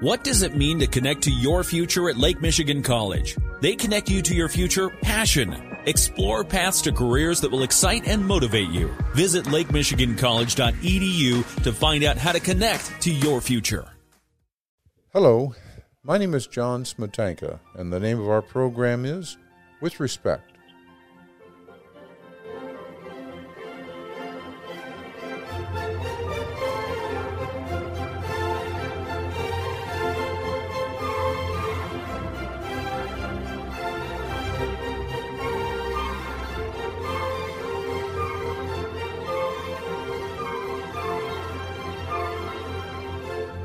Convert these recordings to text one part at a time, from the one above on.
What does it mean to connect to your future at Lake Michigan College? They connect you to your future passion. Explore paths to careers that will excite and motivate you. Visit lakemichigancollege.edu to find out how to connect to your future. Hello, my name is John Smetanka, and the name of our program is With Respect.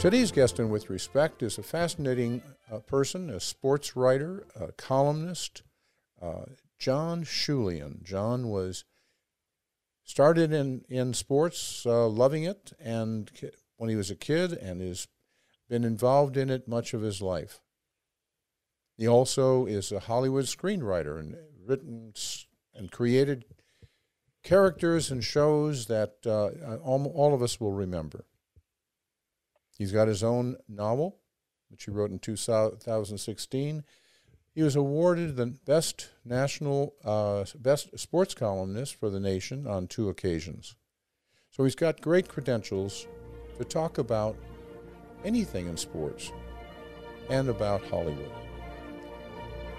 Today's guest in With Respect is a fascinating uh, person, a sports writer, a columnist, uh, John Schulian. John was started in, in sports, uh, loving it, and when he was a kid, and has been involved in it much of his life. He also is a Hollywood screenwriter and written and created characters and shows that uh, all, all of us will remember. He's got his own novel, which he wrote in 2016. He was awarded the best national, uh, best sports columnist for the nation on two occasions. So he's got great credentials to talk about anything in sports and about Hollywood.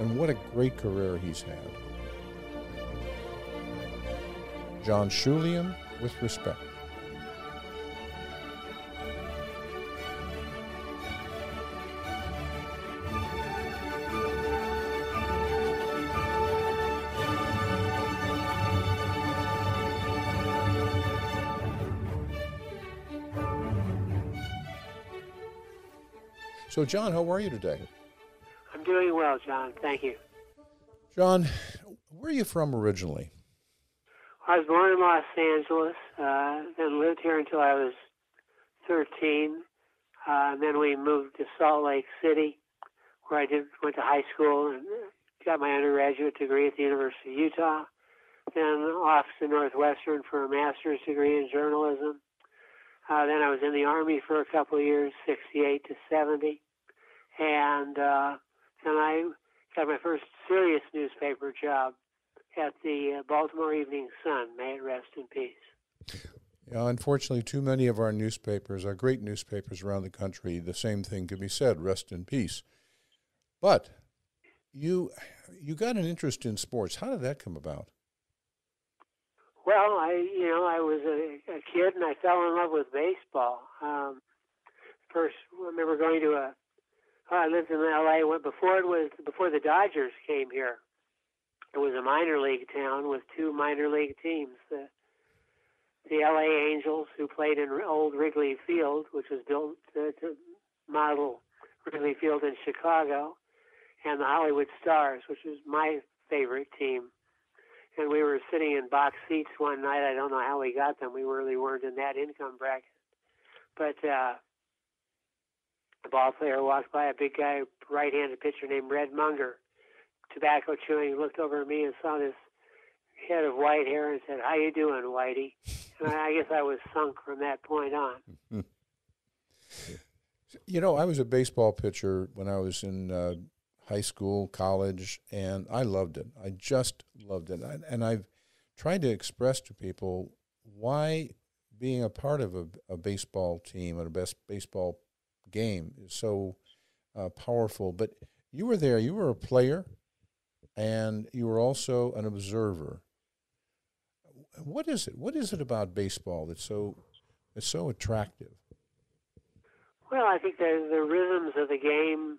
And what a great career he's had. John Schulian with respect. So, John, how are you today? I'm doing well, John. Thank you. John, where are you from originally? I was born in Los Angeles, uh, then lived here until I was 13. Uh, then we moved to Salt Lake City, where I did went to high school and got my undergraduate degree at the University of Utah. Then off to Northwestern for a master's degree in journalism. Uh, then I was in the Army for a couple of years, 68 to 70. And uh, then I got my first serious newspaper job at the uh, Baltimore Evening Sun. May it rest in peace. Yeah, unfortunately, too many of our newspapers, our great newspapers around the country, the same thing could be said: rest in peace. But you, you got an interest in sports. How did that come about? Well, I you know I was a, a kid and I fell in love with baseball. Um, first, I remember going to a. Oh, I lived in L.A. before it was before the Dodgers came here. It was a minor league town with two minor league teams. The the L.A. Angels, who played in old Wrigley Field, which was built to, to model Wrigley Field in Chicago, and the Hollywood Stars, which was my favorite team and we were sitting in box seats one night. I don't know how we got them. We really weren't in that income bracket. But uh, a ball player walked by, a big guy, right-handed pitcher named Red Munger, tobacco chewing, looked over at me and saw this head of white hair and said, "How you doing, Whitey?" And I guess I was sunk from that point on. You know, I was a baseball pitcher when I was in uh, high school, college, and I loved it. I just loved it. And I've tried to express to people why being a part of a, a baseball team and a best baseball game is so uh, powerful. But you were there, you were a player, and you were also an observer. What is it? What is it about baseball that's so that's so attractive? Well, I think the the rhythms of the game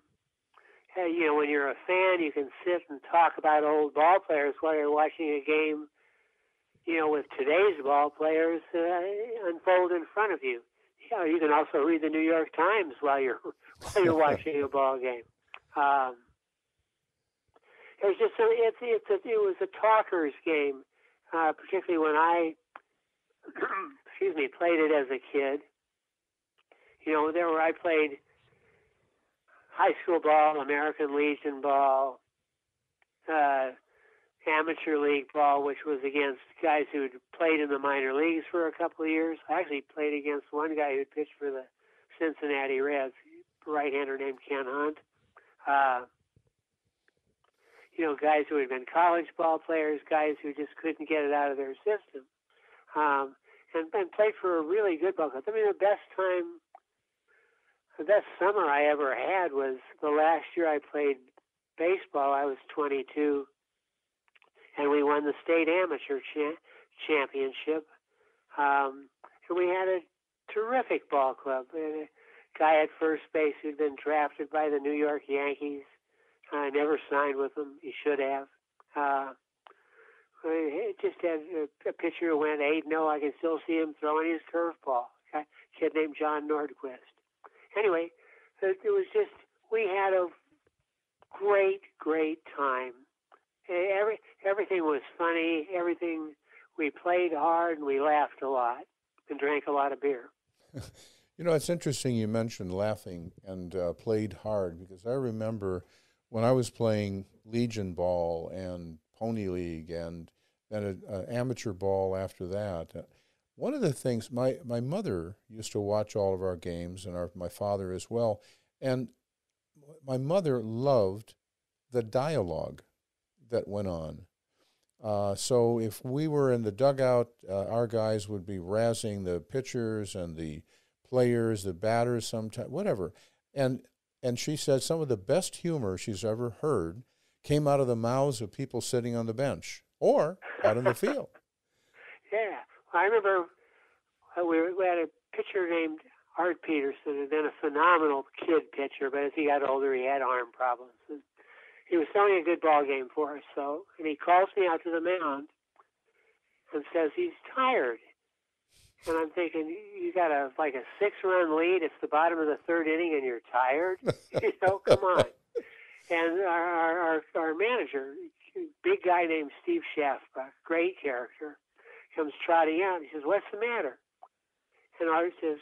hey, you know, when you're a fan, you can sit and talk about old ball players while you're watching a game, you know, with today's ball players uh, unfold in front of you. You know, you can also read the New York Times while you're while you're watching a ball game. Um, it was just a, it's it's a, it was a talkers game, uh, particularly when I excuse me played it as a kid. You know, there were I played high school ball, American Legion ball, uh, amateur league ball, which was against guys who'd played in the minor leagues for a couple of years. I actually played against one guy who pitched for the Cincinnati Reds. right-hander named Ken Hunt. Uh, you know, guys who had been college ball players, guys who just couldn't get it out of their system, um, and, and played for a really good ball club. I mean, the best time, the best summer I ever had was the last year I played baseball. I was 22, and we won the state amateur cha- championship. Um, and we had a terrific ball club. a guy at first base who'd been drafted by the New York Yankees. I never signed with them. He should have. Uh, it just had a, a pitcher who went 8 0. I can still see him throwing his curveball. A kid named John Nordquist. Anyway, it, was just, we had a great, great time. Every, everything was funny. Everything, we played hard and we laughed a lot and drank a lot of beer. you know, it's interesting you mentioned laughing and uh, played hard because I remember when I was playing Legion ball and Pony League and then an amateur ball after that. One of the things my, my mother used to watch all of our games and our, my father as well, and my mother loved the dialogue that went on. Uh, so if we were in the dugout, uh, our guys would be razzing the pitchers and the players, the batters, sometimes whatever. And and she said some of the best humor she's ever heard came out of the mouths of people sitting on the bench or out in the field. Yeah, I remember uh, we, had a pitcher named Art Peterson, and then a phenomenal kid pitcher. But as he got older, he had arm problems. And he was throwing a good ball game for us. So, and he calls me out to the mound and says he's tired. And I'm thinking, you got a like a six run lead. It's the bottom of the third inning, and you're tired. you know, come on. And our, our our manager, big guy named Steve Shafbach, great character, comes trotting out. He says, "What's the matter?" And Art says,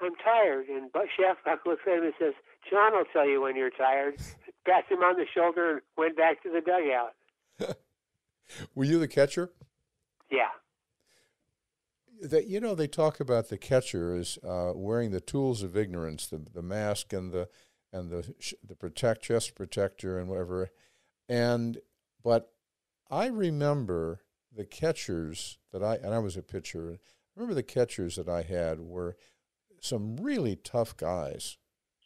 "I'm tired." And Shafbach looks at him and says, "John will tell you when you're tired." Pats him on the shoulder and went back to the dugout. Were you the catcher? Yeah that you know they talk about the catcher as uh, wearing the tools of ignorance, the the mask and the and the the protect chest protector and whatever, and but I remember the catchers that I and I was a pitcher. I remember the catchers that I had were some really tough guys,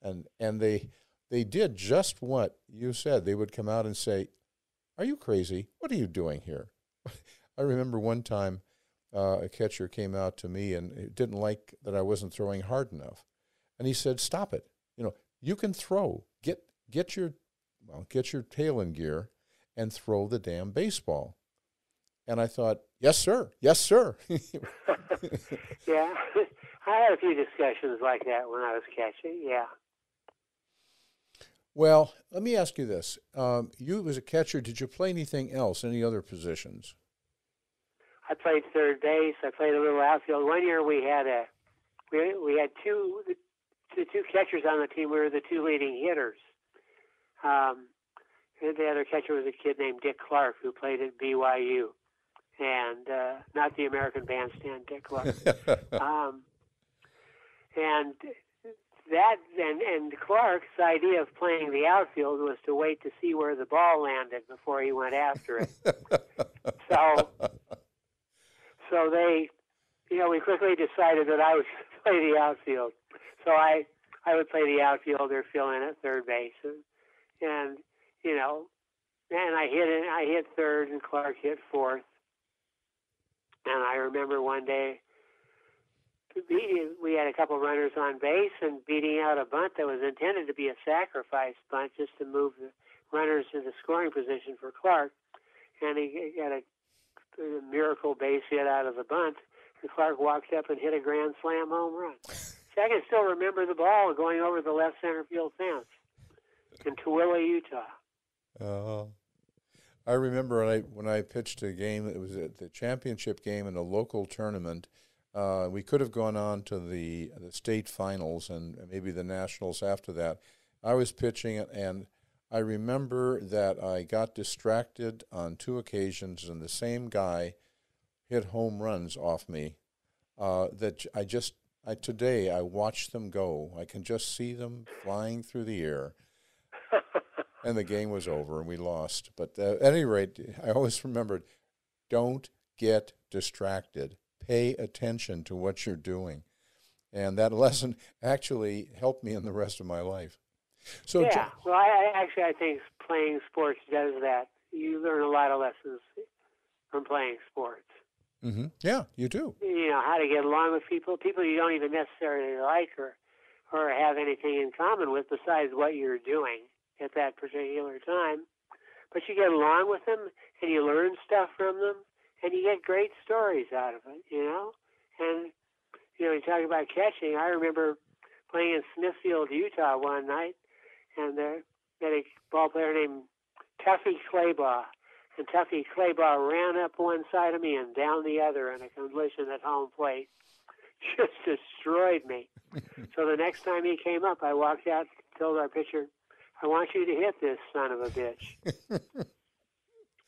and and they they did just what you said. They would come out and say, "Are you crazy? What are you doing here?" I remember one time uh, a catcher came out to me and didn't like that I wasn't throwing hard enough, and he said, "Stop it! You know, you can throw. Get get your well, get your tail in gear, and throw the damn baseball." And I thought, "Yes, sir. Yes, sir." yeah, I had a few discussions like that when I was catching. Yeah. Well, let me ask you this: um, You, as a catcher, did you play anything else? Any other positions? I played third base. I played a little outfield. One year we had a we we had two the, the two catchers on the team. We were the two leading hitters. Um, and the other catcher was a kid named Dick Clark who played at BYU, and uh, not the American Bandstand Dick Clark. um, and that and and Clark's idea of playing the outfield was to wait to see where the ball landed before he went after it. so so they, you know, we quickly decided that I would play the outfield. So I, I would play the outfield or fill in at third base, and, and you know, and I hit it. I hit third, and Clark hit fourth. And I remember one day, we had a couple runners on base and beating out a bunt that was intended to be a sacrifice bunt just to move the runners into scoring position for Clark. And he got a a miracle base hit out of the bunt, and Clark walked up and hit a grand slam home run. See, I can still remember the ball going over the left center field fence in Tooele, Utah. Uh, I remember when I when I pitched a game. It was at the championship game in a local tournament. Uh, we could have gone on to the the state finals and maybe the nationals after that. I was pitching and I remember that I got distracted on two occasions, and the same guy hit home runs off me. Uh, that I just I, today I watch them go. I can just see them flying through the air. And the game was over and we lost. But uh, at any rate, I always remembered don't get distracted. Pay attention to what you're doing. And that lesson actually helped me in the rest of my life. So yeah, well, I, I actually I think playing sports does that. You learn a lot of lessons from playing sports. Mm-hmm. Yeah, you do. You know how to get along with people, people you don't even necessarily like or or have anything in common with besides what you're doing at that particular time. But you get along with them and you learn stuff from them and you get great stories out of it, you know? And you know, you talk about catching, I remember playing in Smithfield, Utah one night and there had a ball player named Tuffy Claybaugh and Tuffy Claybaugh ran up one side of me and down the other in a collision at home plate. Just destroyed me. so the next time he came up, I walked out, told our pitcher, I want you to hit this son of a bitch.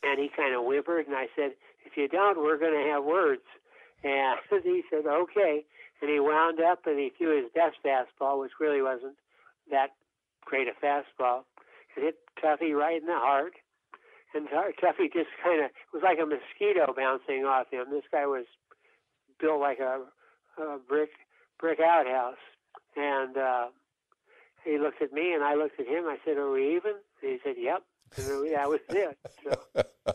and he kind of whimpered, and I said, If you don't, we're going to have words. And he said, Okay. And he wound up and he threw his best fastball, which really wasn't that great a fastball, and hit Tuffy right in the heart and Tuffy just kind of was like a mosquito bouncing off him. This guy was built like a, a brick brick outhouse, and uh, he looked at me, and I looked at him. I said, "Are we even?" And he said, "Yep." And that was it. So.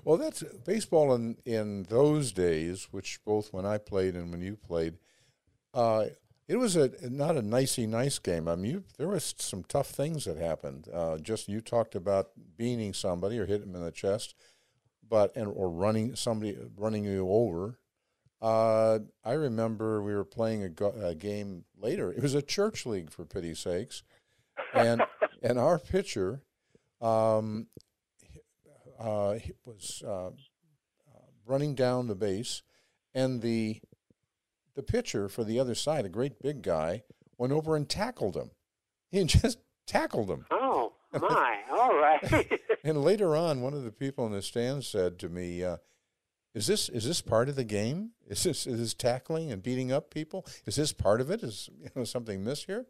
well, that's baseball in in those days, which both when I played and when you played. Uh, it was a not a nicey nice game. I mean, you, there was some tough things that happened. Uh, just you talked about beating somebody or hitting them in the chest, but and or running somebody running you over. Uh, I remember we were playing a, go- a, game later. It was a church league for pity's sakes, and and our pitcher um, uh, was uh, running down the base, and the the pitcher for the other side, a great big guy, went over and tackled him. He just tackled him. Oh my! All right. and later on, one of the people in the stands said to me, uh, "Is this is this part of the game? Is this is this tackling and beating up people? Is this part of it? Is you know something missed here?"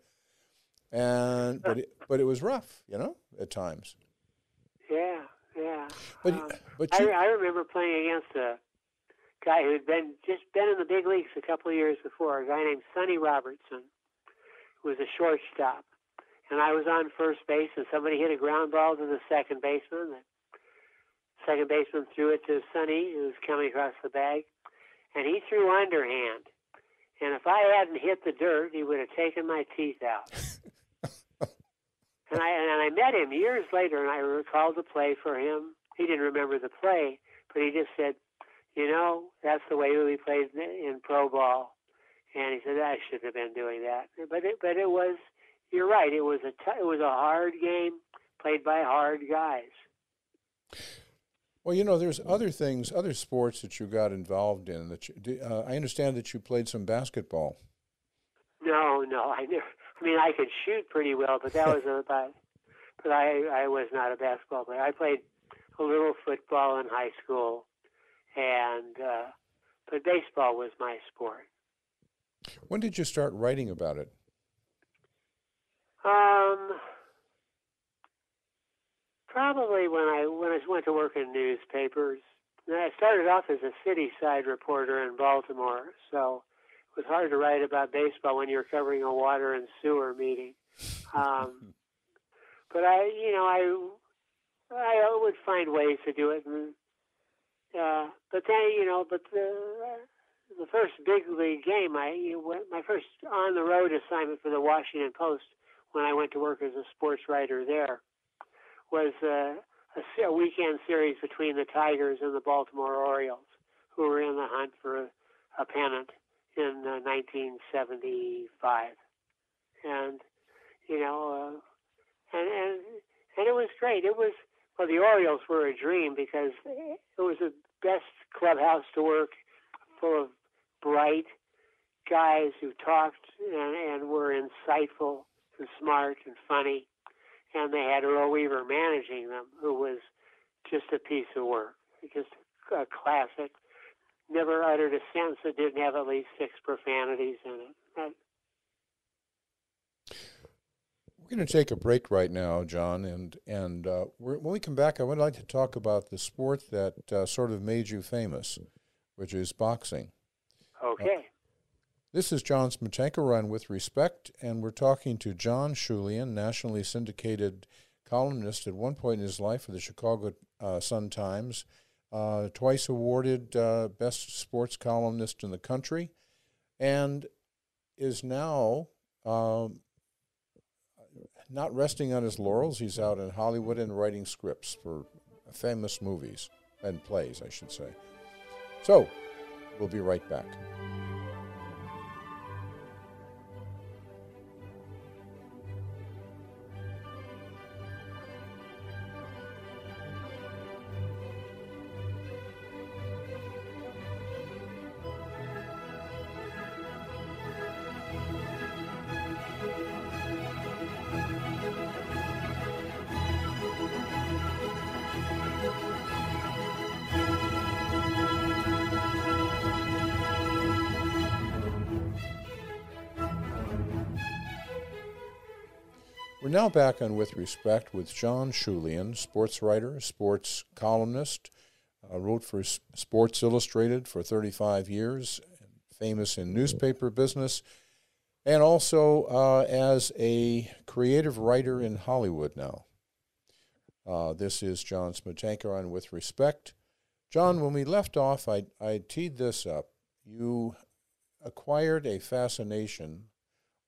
And but it, but it was rough, you know, at times. Yeah, yeah. But um, but you, I, I remember playing against a guy who had been just been in the big leagues a couple of years before, a guy named Sonny Robertson, who was a shortstop. And I was on first base, and somebody hit a ground ball to the second baseman. The second baseman threw it to Sonny, who was coming across the bag, and he threw underhand. And if I hadn't hit the dirt, he would have taken my teeth out. and I and I met him years later, and I recalled the play for him. He didn't remember the play, but he just said, you know, that's the way we played in pro ball. And he said, I shouldn't have been doing that. But it, but it was, you're right. It was a t- it was a hard game played by hard guys. Well, you know, there's other things, other sports that you got involved in. That you, uh, I understand that you played some basketball. No, no, I never. I mean, I could shoot pretty well, but that was about. But I, I was not a basketball player. I played a little football in high school, and uh, but baseball was my sport. When did you start writing about it? Um, probably when I when I went to work in newspapers. I started off as a city side reporter in Baltimore, so it was hard to write about baseball when you're covering a water and sewer meeting. Um, but I, you know, I I would find ways to do it, and uh, but then you know, but the the first big league game, I you went, my first on the road assignment for the Washington Post when I went to work as a sports writer there was uh, a, a weekend series between the Tigers and the Baltimore Orioles, who were in the hunt for a, a pennant in uh, 1975, and you know, uh, and and and it was great. It was well, the Orioles were a dream because it was the best clubhouse to work, full of bright guys who talked and, and were insightful and smart and funny. And they had Earl Weaver managing them, who was just a piece of work, just a classic. never uttered a sentence that didn't have at least six profanities in it. We're going to take a break right now, John, and and uh, when we come back, I would like to talk about the sport that uh, sort of made you famous, which is boxing. okay. Uh, this is John Smetanka run with respect, and we're talking to John Schulian, nationally syndicated columnist at one point in his life for the Chicago uh, Sun Times, uh, twice awarded uh, best sports columnist in the country, and is now um, not resting on his laurels. He's out in Hollywood and writing scripts for famous movies and plays, I should say. So, we'll be right back. Now back on With Respect with John Schulian, sports writer, sports columnist, uh, wrote for Sports Illustrated for 35 years, famous in newspaper business, and also uh, as a creative writer in Hollywood now. Uh, this is John Smetanka on With Respect. John, when we left off, I, I teed this up. You acquired a fascination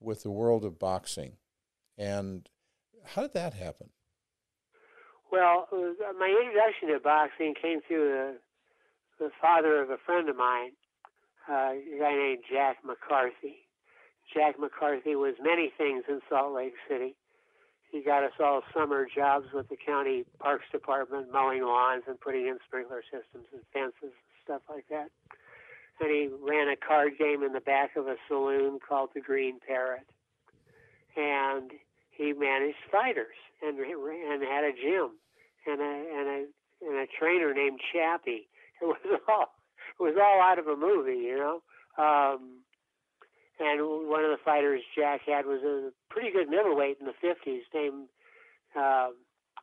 with the world of boxing. And how did that happen? Well, uh, my introduction to boxing came through the, the father of a friend of mine, uh, a guy named Jack McCarthy. Jack McCarthy was many things in Salt Lake City. He got us all summer jobs with the county parks department, mowing lawns and putting in sprinkler systems and fences and stuff like that. And he ran a card game in the back of a saloon called the Green Parrot. And he managed fighters and and had a gym and a and a and a trainer named Chappie. It was all it was all out of a movie, you know. Um, and one of the fighters Jack had was a pretty good middleweight in the fifties, named uh,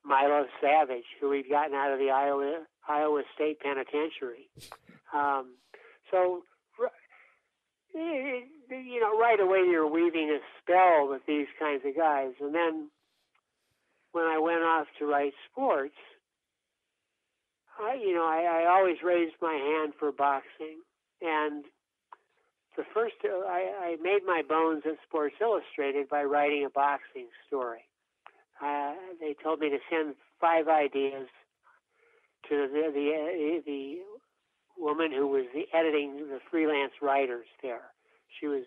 Milo Savage, who he'd gotten out of the Iowa Iowa State Penitentiary. Um, so you know, right away you're weaving a spell with these kinds of guys. And then when I went off to write sports, I, you know, I, I always raised my hand for boxing. And the first, I, I made my bones at Sports Illustrated by writing a boxing story. Uh, they told me to send five ideas to the, the, the woman who was the editing the freelance writers there. She was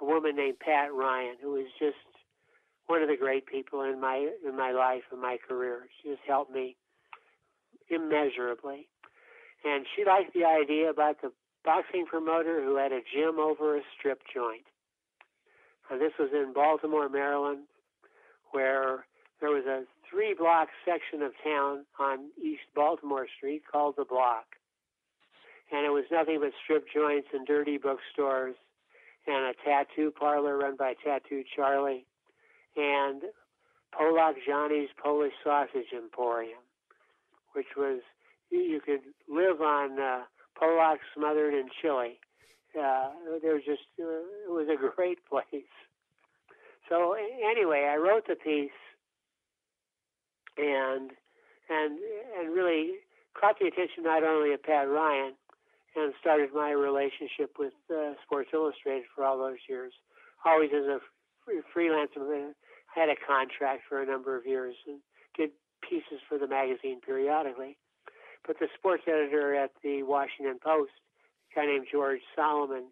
a woman named Pat Ryan, who was just one of the great people in my in my life and my career. She just helped me immeasurably. And she liked the idea about the boxing promoter who had a gym over a strip joint. And this was in Baltimore, Maryland, where there was a three block section of town on East Baltimore Street called the Block and it was nothing but strip joints and dirty bookstores and a tattoo parlor run by Tattoo Charlie and Polock Johnny's Polish Sausage Emporium, which was you could live on uh, Polak smothered in chili. Uh, there was just uh, it was a great place. So anyway, I wrote the piece and and and really caught the attention not only of Pat Ryan and started my relationship with uh, Sports Illustrated for all those years. Always as a freelancer, I had a contract for a number of years and did pieces for the magazine periodically. But the sports editor at the Washington Post, a guy named George Solomon,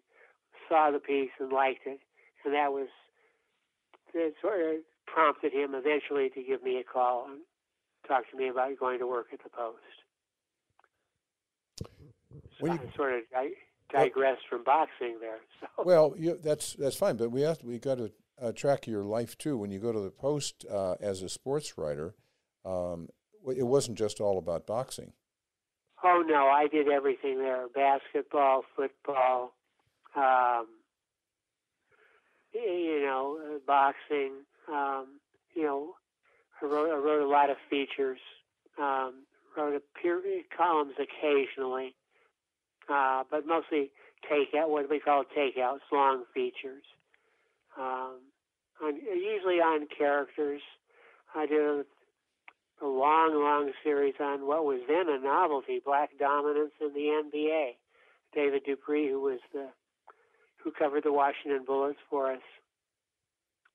saw the piece and liked it, and that was that sort of prompted him eventually to give me a call and talk to me about going to work at the Post when you, I sort of digressed well, from boxing there. So. Well, you, that's that's fine, but we have to, we got to uh, track your life too. When you go to the Post uh, as a sports writer, um, it wasn't just all about boxing. Oh no, I did everything there: basketball, football, um, you know, uh, boxing. Um, you know, I wrote, I wrote a lot of features. Um, wrote a period columns occasionally, uh, but mostly takeout, what we call takeouts, long features. Um, on, usually on characters. I did a, a long, long series on what was then a novelty, black dominance in the NBA. David Dupree, who was the who covered the Washington Bullets for us,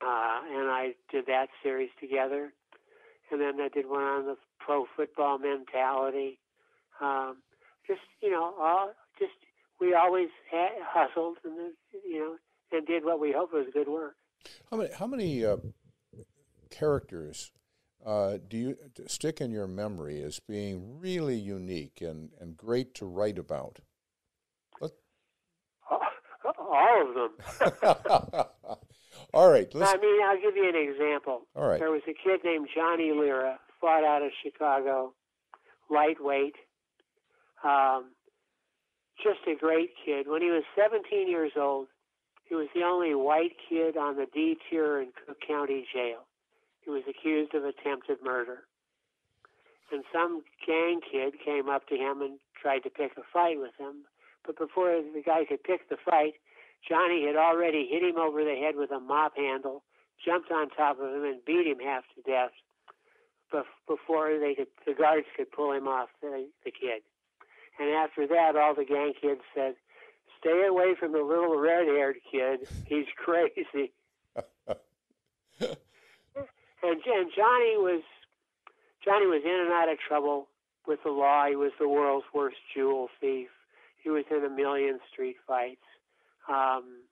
uh, and I did that series together. And then I did one on the pro football mentality. Um, just you know, all just we always had, hustled and you know and did what we hoped was good work. How many how many uh, characters uh, do you stick in your memory as being really unique and, and great to write about? What? All of them. All right. I mean, I'll give you an example. All right. There was a kid named Johnny Lira, fought out of Chicago, lightweight. Um, just a great kid. When he was 17 years old, he was the only white kid on the D tier in Cook County Jail. He was accused of attempted murder. And some gang kid came up to him and tried to pick a fight with him. But before the guy could pick the fight, Johnny had already hit him over the head with a mop handle, jumped on top of him, and beat him half to death before they could, the guards could pull him off the, the kid. And after that, all the gang kids said, "Stay away from the little red-haired kid. He's crazy." and, and Johnny was Johnny was in and out of trouble with the law. He was the world's worst jewel thief. He was in a million street fights. Um,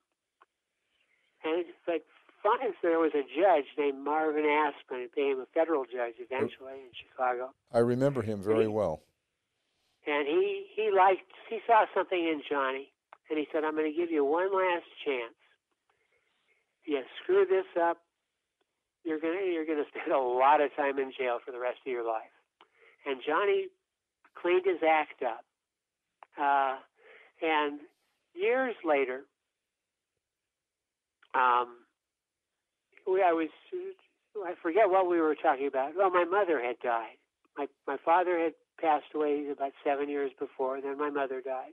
and but finally, there was a judge named Marvin Aspen. He became a federal judge eventually in Chicago. I remember him very well and he he liked he saw something in Johnny, and he said, "I'm going to give you one last chance. If you screw this up, you're gonna you're gonna spend a lot of time in jail for the rest of your life." And Johnny cleaned his act up, uh, and years later, um, we, I was I forget what we were talking about. Well, my mother had died. My my father had passed away about seven years before. Then my mother died.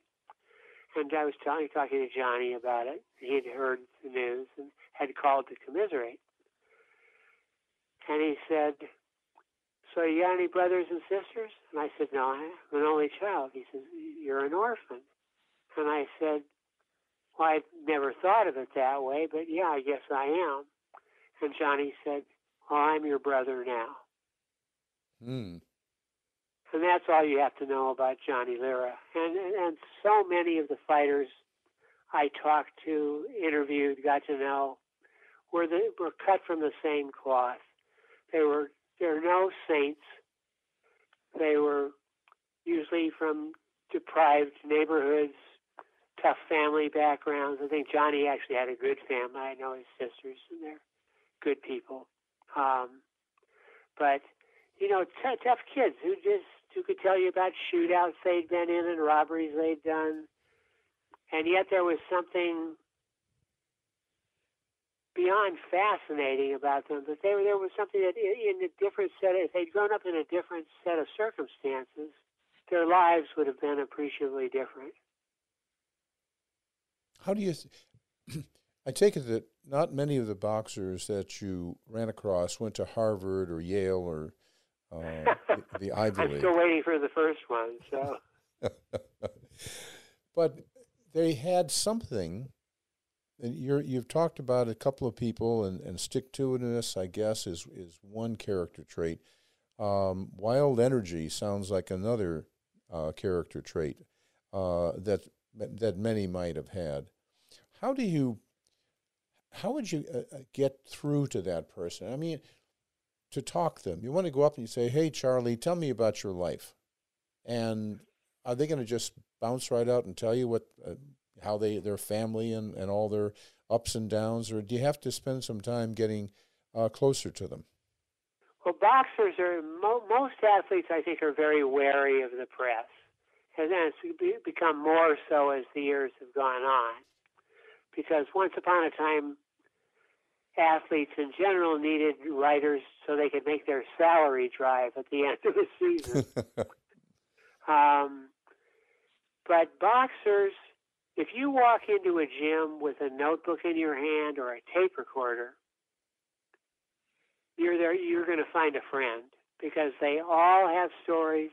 And I was talking, talking to Johnny about it. He had heard the news and had called to commiserate. And he said, So you got any brothers and sisters? And I said, No, I'm an only child. He says, You're an orphan. And I said, Well, I never thought of it that way, but yeah, I guess I am. And Johnny said, Well, I'm your brother now. Hmm. And that's all you have to know about Johnny Lira. And, and, and so many of the fighters I talked to, interviewed, got to know, were the, were cut from the same cloth. They were they're no saints. They were usually from deprived neighborhoods, tough family backgrounds. I think Johnny actually had a good family. I know his sisters, and they're good people. Um, but you know, t- tough kids who just who could tell you about shootouts they'd been in and robberies they'd done. And yet there was something beyond fascinating about them. That they there was something that in a different set, if they'd grown up in a different set of circumstances, their lives would have been appreciably different. How do you? I take it that not many of the boxers that you ran across went to Harvard or Yale or uh, the, the Ivy I'm still waiting for the first one. So, but they had something. And you're, you've talked about a couple of people, and, and stick to itness, I guess, is is one character trait. Um, wild energy sounds like another uh, character trait uh, that that many might have had. How do you? How would you uh, uh get through to that person? I mean, to talk them. You want to go up and you say, "Hey, Charlie, tell me about your life," and are they going to just bounce right out and tell you what, uh, how they, their family and, and all their ups and downs, or do you have to spend some time getting uh, closer to them? Well, boxers are mo- most athletes. I think are very wary of the press. and then it's become more so as the years have gone on. Because once upon a time, athletes in general needed writers so they could make their salary drive at the end of the season. um, but boxers, if you walk into a gym with a notebook in your hand or a tape recorder, you're there. You're going to find a friend because they all have stories.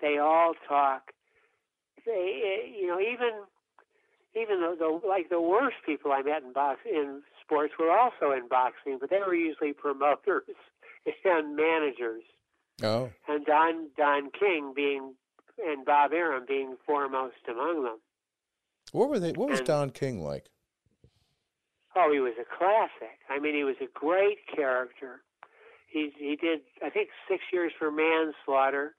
They all talk. They, you know, even even the, the like the worst people I met in box in sports were also in boxing, but they were usually promoters and managers. Oh. And Don Don King being and Bob Arum being foremost among them. What were they? What was and, Don King like? Oh, he was a classic. I mean, he was a great character. He he did I think six years for manslaughter.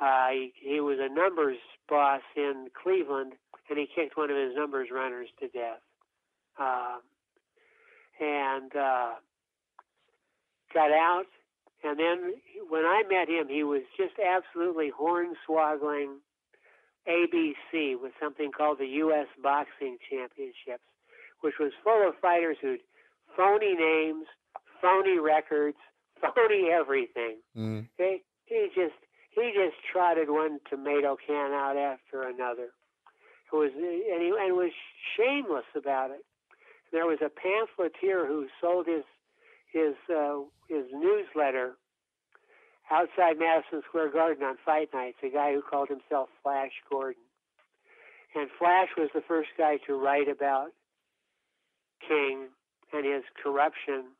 Uh, he, he was a numbers boss in Cleveland, and he kicked one of his numbers runners to death. Um, and uh, got out. And then when I met him, he was just absolutely hornswoggling ABC with something called the U.S. Boxing Championships, which was full of fighters who'd phony names, phony records, phony everything. Mm. He, he just he just trotted one tomato can out after another. It was and he and was shameless about it there was a pamphleteer who sold his his uh, his newsletter outside Madison Square Garden on fight nights. A guy who called himself Flash Gordon, and Flash was the first guy to write about King and his corruption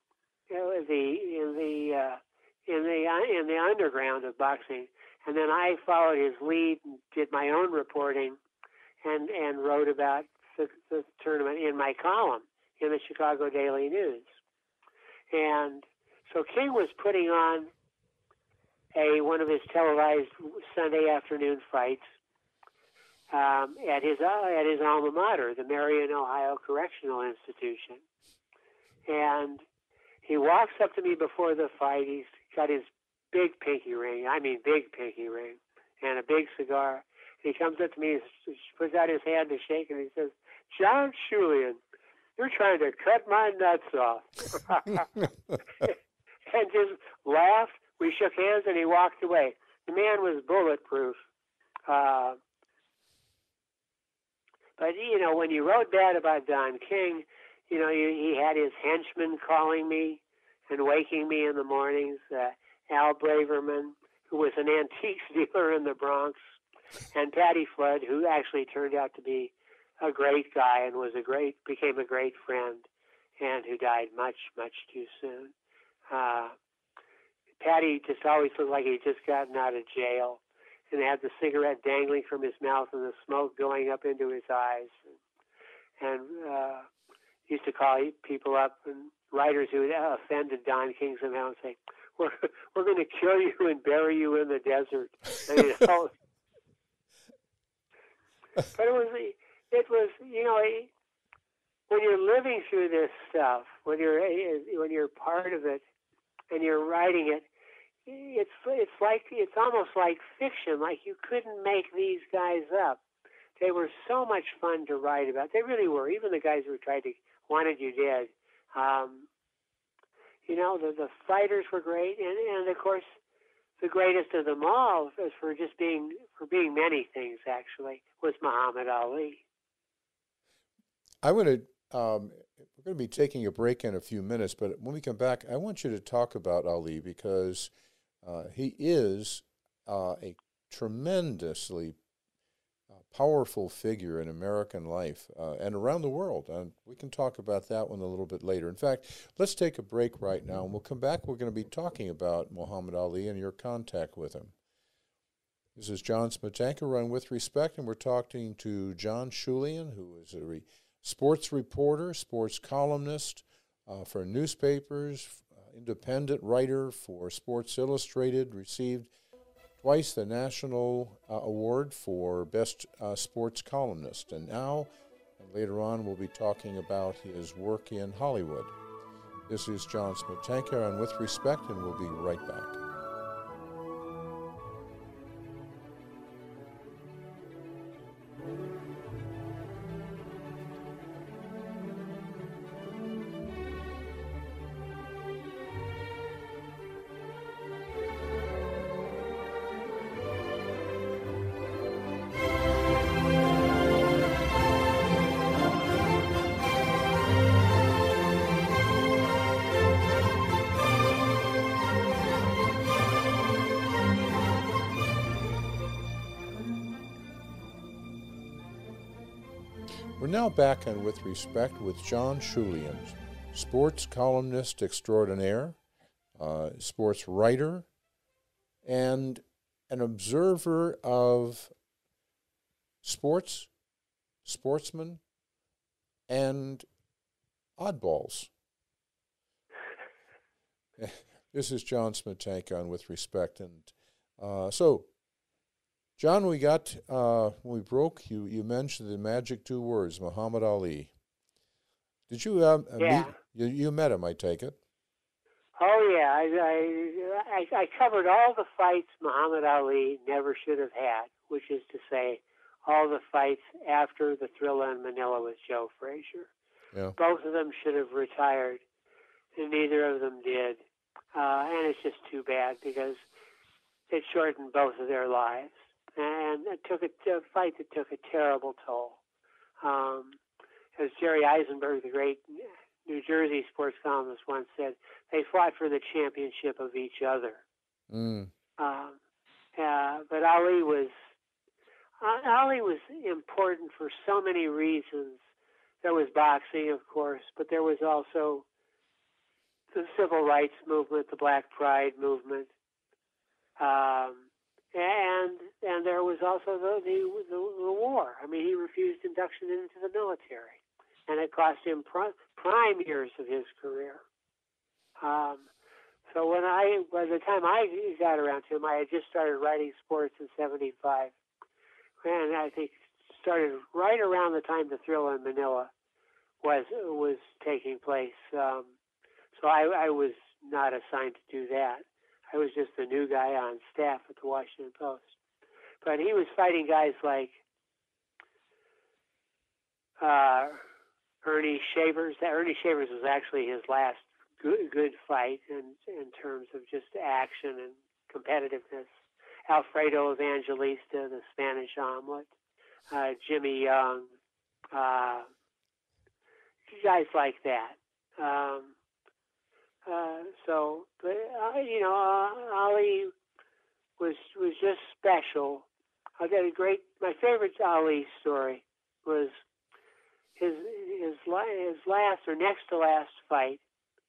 know, the in the uh, in the uh, in the underground of boxing. And then I followed his lead and did my own reporting, and and wrote about the, the tournament in my column in the Chicago Daily News. And so King was putting on a one of his televised Sunday afternoon fights um, at his uh, at his alma mater, the Marion, Ohio Correctional Institution. And he walks up to me before the fight. He's got his big pinky ring. I mean, big pinky ring, and a big cigar. He comes up to me, he puts out his hand to shake, and he says, "John Schulian, you're trying to cut my nuts off. and just laughed. We shook hands and he walked away. The man was bulletproof. Uh, but, you know, when you wrote bad about Don King, you know, he, he had his henchmen calling me and waking me in the mornings. Uh, Al Braverman, who was an antiques dealer in the Bronx, and Paddy Flood, who actually turned out to be a great guy and was a great became a great friend, and who died much much too soon. Uh, Paddy just always looked like he'd just gotten out of jail, and had the cigarette dangling from his mouth and the smoke going up into his eyes, and, and uh, used to call people up and writers who had offended Don King somehow and say, "We're we're going to kill you and bury you in the desert." And, you know, but it was it was you know when you're living through this stuff when you're when you're part of it and you're writing it it's it's like it's almost like fiction like you couldn't make these guys up. They were so much fun to write about. They really were. Even the guys who tried to wanted you dead um, you know the the fighters were great. And and of course the greatest of them all for just being for being many things actually was Muhammad Ali I want to. Um, we're going to be taking a break in a few minutes, but when we come back, I want you to talk about Ali because uh, he is uh, a tremendously uh, powerful figure in American life uh, and around the world. And we can talk about that one a little bit later. In fact, let's take a break right now, and we'll come back. We're going to be talking about Muhammad Ali and your contact with him. This is John Smetanka, run with respect, and we're talking to John Schulian, who is a re- sports reporter, sports columnist uh, for newspapers, uh, independent writer for Sports Illustrated, received twice the National uh, Award for Best uh, Sports Columnist. And now, and later on, we'll be talking about his work in Hollywood. This is John Smetanka, and with respect, and we'll be right back. Now back on With Respect with John Schulian, sports columnist extraordinaire, uh, sports writer, and an observer of sports, sportsmen, and oddballs. this is John Smetanka on With Respect. And uh, so, John, we got, uh, when we broke, you, you mentioned the magic two words, Muhammad Ali. Did you uh, yeah. meet, you, you met him, I take it? Oh yeah, I, I I covered all the fights Muhammad Ali never should have had, which is to say, all the fights after the Thrilla in Manila with Joe Frazier. Yeah. Both of them should have retired, and neither of them did. Uh, and it's just too bad because it shortened both of their lives, and it took a, a fight that took a terrible toll. Um, as Jerry Izenberg, the great New Jersey sports columnist, once said, they fought for the championship of each other. Mm. Um, uh, but Ali was uh, Ali was important for so many reasons. There was boxing, of course, but there was also the civil rights movement, the Black Pride movement, um, and and there was also the, the the the war. I mean, he refused induction into the military, and it cost him pr- prime years of his career. Um, so when I, by the time I got around to him, I had just started writing sports in '75, and I think started right around the time the Thrilla in Manila was was taking place. Um, so I, I was not assigned to do that. I was just the new guy on staff at the Washington Post. But he was fighting guys like uh, Ernie Shavers. Ernie Shavers was actually his last good, good fight in, in terms of just action and competitiveness. Alfredo Evangelista, the Spanish omelet, uh, Jimmy Young, uh, guys like that. Um, uh, so, but uh, you know, uh, Ali was was just special. I got a great. My favorite Ali story was his his his last or next to last fight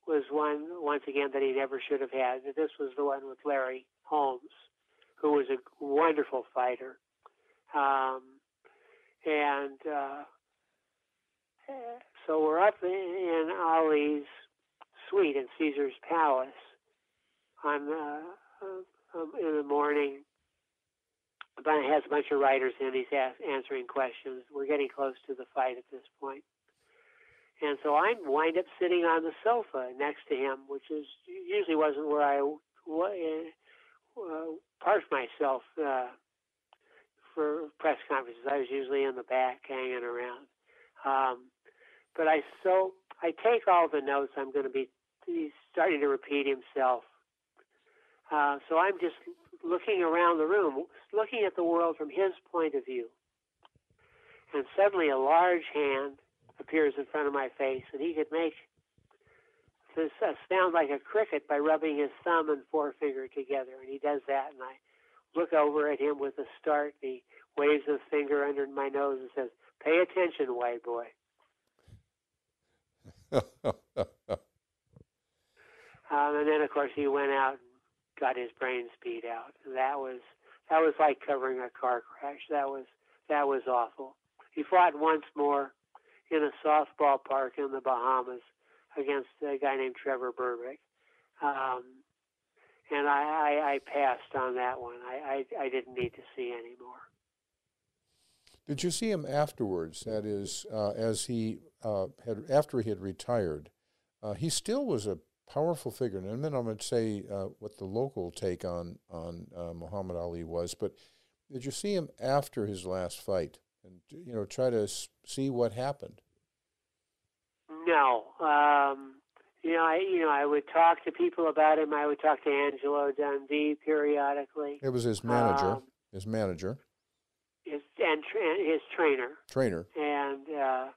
was one once again that he never should have had. This was the one with Larry Holmes, who was a wonderful fighter, um, and uh, so we're up in Ali's suite in Caesar's Palace on uh, um, in the morning. But has a bunch of writers in. He's ask, answering questions. We're getting close to the fight at this point. And so I wind up sitting on the sofa next to him, which is usually wasn't where I uh, parked myself uh, for press conferences. I was usually in the back hanging around. Um, but I so I take all the notes. I'm going to be he's starting to repeat himself. Uh, so I'm just looking around the room, looking at the world from his point of view. And suddenly a large hand appears in front of my face, and he could make this uh, sound like a cricket by rubbing his thumb and forefinger together. And he does that, and I look over at him with a start. And he waves his finger under my nose and says, "Pay attention, white boy." Um, and then, of course, he went out and got his brain speed out. That was that was like covering a car crash. That was that was awful. He fought once more in a softball park in the Bahamas against a guy named Trevor Berbick. Um, and I, I, I, passed on that one. I, I, I, didn't need to see anymore. Did you see him afterwards? That is, uh, as he uh, had after he had retired, uh, he still was a powerful figure. And then I'm going to say uh, what the local take on on uh, Muhammad Ali was. But did you see him after his last fight, and you know, try to see what happened? No. Um, you know, I you know I would talk to people about him. I would talk to Angelo Dundee periodically. It was his manager. Um, his manager. His and tra- his trainer. Trainer. And uh,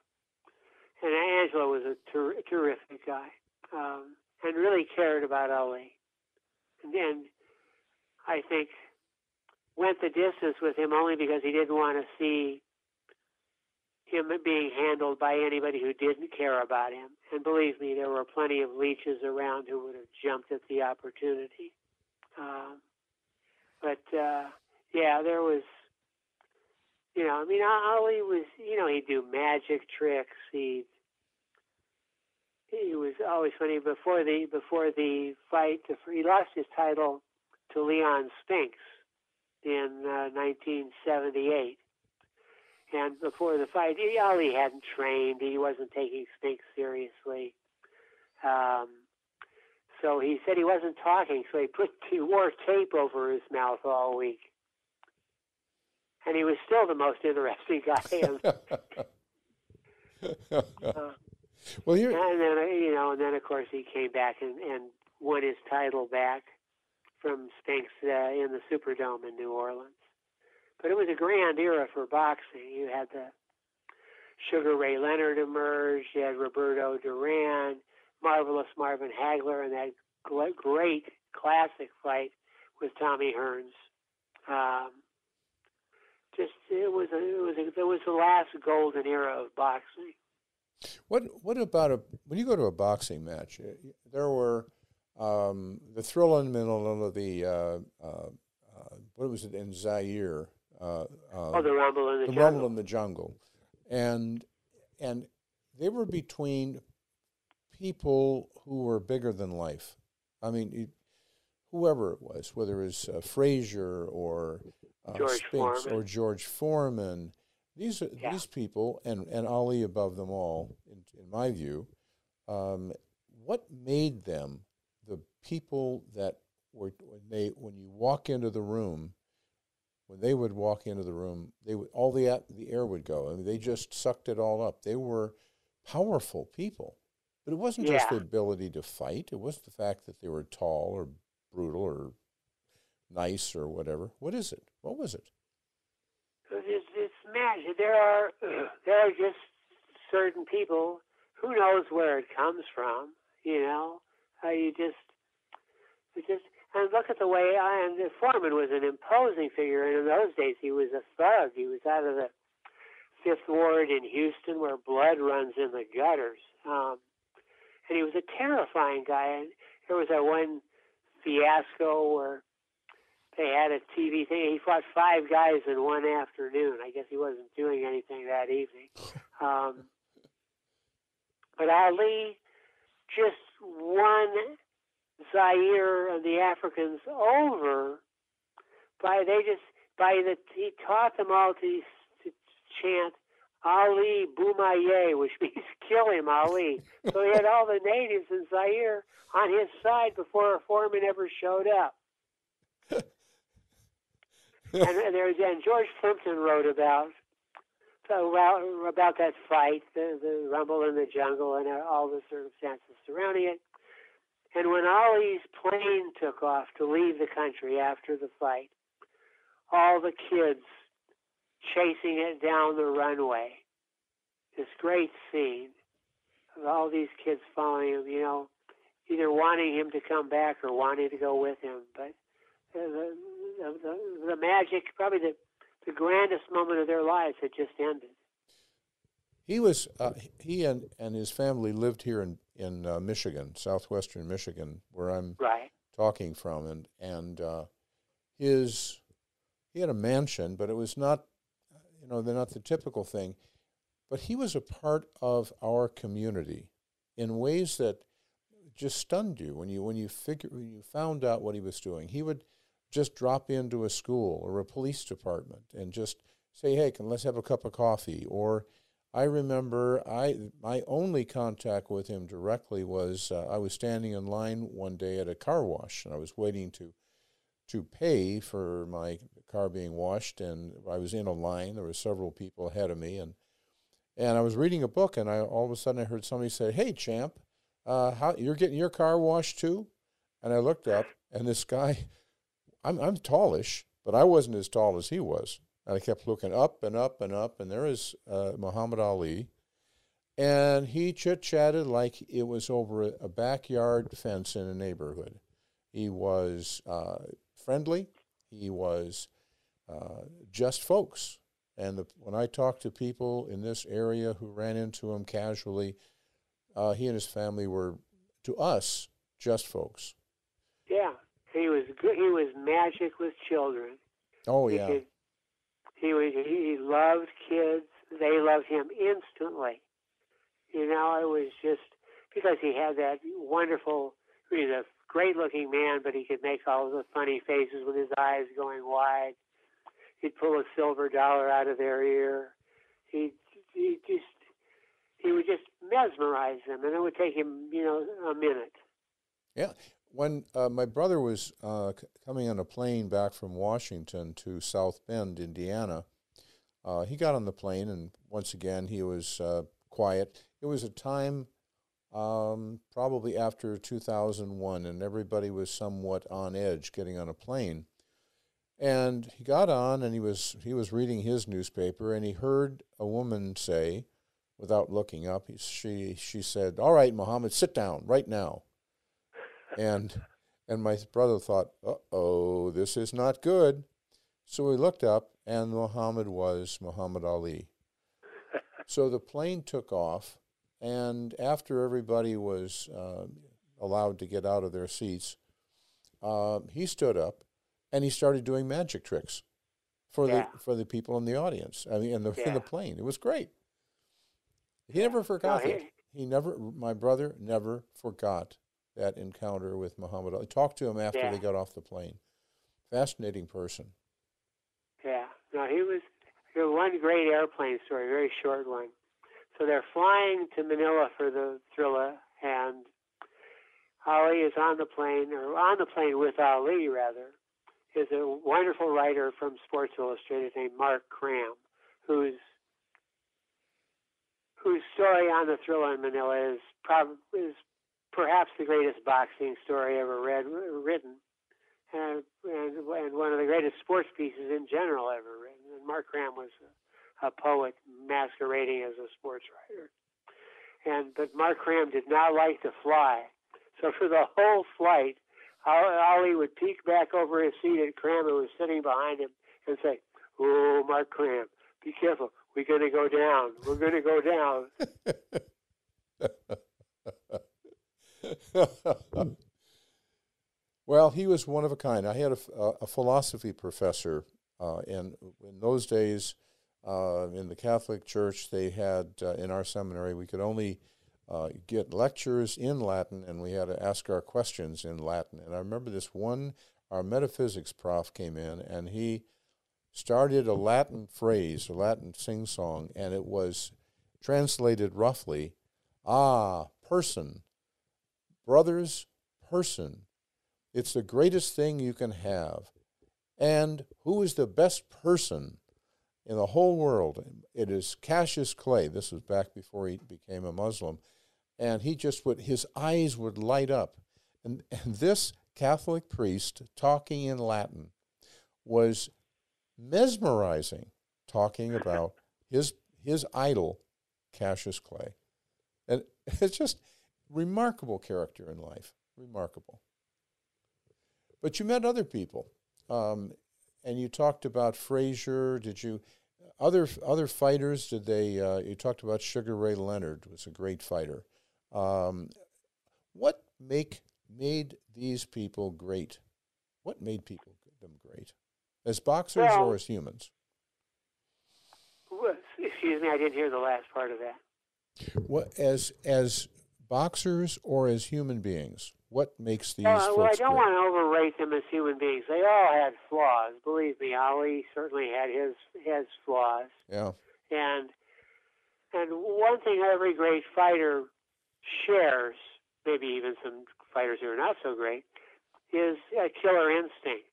and Angelo was a ter- terrific guy. Um, and really cared about Ali. And then I think went the distance with him only because he didn't want to see him being handled by anybody who didn't care about him. And believe me, there were plenty of leeches around who would have jumped at the opportunity. Um, but uh, yeah, there was, you know, I mean, Ali was, you know, he'd do magic tricks. He he was always funny before the before the fight. He lost his title to Leon Spinks in uh, 1978 and before the fight, he, Ali hadn't trained. He wasn't taking Spinks seriously. Um, so he said he wasn't talking, so he put he wore tape over his mouth all week. And he was still the most interesting guy. uh, well, here and then you know, and then of course he came back and, and won his title back from Spinks uh, in the Superdome in New Orleans. But it was a grand era for boxing. You had the Sugar Ray Leonard emerge. You had Roberto Duran, marvelous Marvin Hagler, and that great classic fight with Tommy Hearns. Um, just it was a, it was a, it was the last golden era of boxing. What what about a when you go to a boxing match? Eh, there were um, the thrill in the middle of the uh, uh, uh, what was it in Zaire? Uh, uh, oh, the rumble in the, the jungle. rumble in the jungle, and and they were between people who were bigger than life. I mean, it, whoever it was, whether it was uh, Frazier or uh, George Spinks Foreman. or George Foreman, these yeah. these people, and, and Ali above them all, in, in my view, um, what made them the people that were when they when you walk into the room when they would walk into the room, they would all the the air would go. I mean, they just sucked it all up. They were powerful people, but it wasn't yeah. just the ability to fight. It was the fact that they were tall or brutal or nice or whatever. What is it? What was it? It's, it's magic. There are there are just certain people. Who knows where it comes from? You know, uh, you just you just and look at the way I and the Foreman was an imposing figure, and in those days he was a thug. He was out of the Fifth Ward in Houston, where blood runs in the gutters, um, and he was a terrifying guy. And there was that one fiasco where they had a TV thing. He fought five guys in one afternoon. I guess he wasn't doing anything that evening. Um, but Ali just won Zaire and the Africans over by they just by the he taught them all to, to chant Ali Boumaye, which means kill him, Ali. so he had all the natives in Zaire on his side before a Foreman ever showed up. And there was and George Plimpton wrote about about about that fight, the, the rumble in the jungle, and all the circumstances surrounding it. And when Ali's plane took off to leave the country after the fight, all the kids chasing it down the runway, this great scene of all these kids following him, you know, either wanting him to come back or wanting to go with him. But the, the, the, the magic, probably the, the grandest moment of their lives had just ended. He was uh, he and, and his family lived here in in uh, Michigan, southwestern Michigan, where I'm right. talking from, and and uh, his he had a mansion, but it was not, you know, they're not the typical thing, but he was a part of our community in ways that just stunned you when you when you figure when you found out what he was doing. He would just drop into a school or a police department and just say, "Hey, can let's have a cup of coffee," or I remember I my only contact with him directly was uh, I was standing in line one day at a car wash and I was waiting to to pay for my car being washed and I was in a line. There were several people ahead of me and and I was reading a book and I all of a sudden I heard somebody say hey champ uh, how you're getting your car washed too? And I looked up and this guy I'm I'm tallish but I wasn't as tall as he was and I kept looking up and up and up, and there is uh, Muhammad Ali. And he chit chatted like it was over a, backyard fence in a neighborhood. He was uh, friendly, he was uh, just folks. And the, when I talked to people in this area who ran into him casually, uh, he and his family were, to us, just folks. Yeah, he was good. He was magic with children. Oh He yeah, could- he was. He loved kids. They loved him instantly. You know, it was just because he had that wonderful. He's a great-looking man, but he could make all the funny faces with his eyes going wide. He'd pull a silver dollar out of their ear. He he just he would just mesmerize them, and it would take him, you know, a minute. yeah. When uh, my brother was uh, c- coming on a plane back from Washington to South Bend, Indiana, uh, he got on the plane, and once again he was uh, quiet. It was a time um, probably after 2001, and everybody was somewhat on edge getting on a plane. And he got on, and he was he was reading his newspaper, and he heard a woman say, without looking up, he, she she said, "All right, Muhammad, sit down right now." And and my brother thought, "Uh oh, this is not good." So we looked up, and Muhammad was Muhammad Ali. So the plane took off, and after everybody was uh, allowed to get out of their seats, uh, he stood up and he started doing magic tricks for Yeah. the for the people in the audience. I mean, in the in the plane, it was great. He never forgot he- it. He never, my brother never forgot that encounter with Muhammad Ali. Talked to him after Yeah. they got off the plane. Fascinating person. Yeah. No, he was. One great airplane story, very short one. So they're flying to Manila for the Thrilla, and Ali is on the plane, or on the plane with Ali, rather, is a wonderful writer from Sports Illustrated named Mark Kram, who's whose story on the Thrilla in Manila is probably is perhaps the greatest boxing story ever read written and, and, and one of the greatest sports pieces in general ever written. And Mark Kram was a, a poet masquerading as a sports writer. And but Mark Kram did not like to fly, so for the whole flight, Ol- Ollie would peek back over his seat at Kram, who was sitting behind him, and say, "Oh, Mark Kram, be careful. We're going to go down. We're going to go down." well, he was one of a kind. I had a, a- philosophy professor, uh, and in those days, uh, in the Catholic Church, they had uh, in our seminary we could only uh, get lectures in Latin, and we had to ask our questions in Latin. And I remember this one, our metaphysics prof came in, and he started a Latin phrase, a Latin sing song, and it was translated roughly, "Ah, person, brothers, person." It's the greatest thing you can have. And who is the best person in the whole world? It is Cassius Clay. This was back before he became a Muslim. And he just would, his eyes would light up. And, and this Catholic priest talking in Latin was mesmerizing, talking about his, his idol, Cassius Clay. And it's just remarkable character in life. Remarkable. But you met other people, um, and you talked about Frazier. Did you other other fighters? Did they? Uh, you talked about Sugar Ray Leonard was a great fighter. Um, what make made these people great? What made people them great as boxers Well- or as humans? Excuse me, I didn't hear the last part of that. What as as boxers or as human beings? What makes these Uh, well, I don't great? want to overrate them as human beings. They all had flaws. Believe me, Ali certainly had his his flaws. Yeah, And and one thing every great fighter shares, maybe even some fighters who are not so great, is a killer instinct.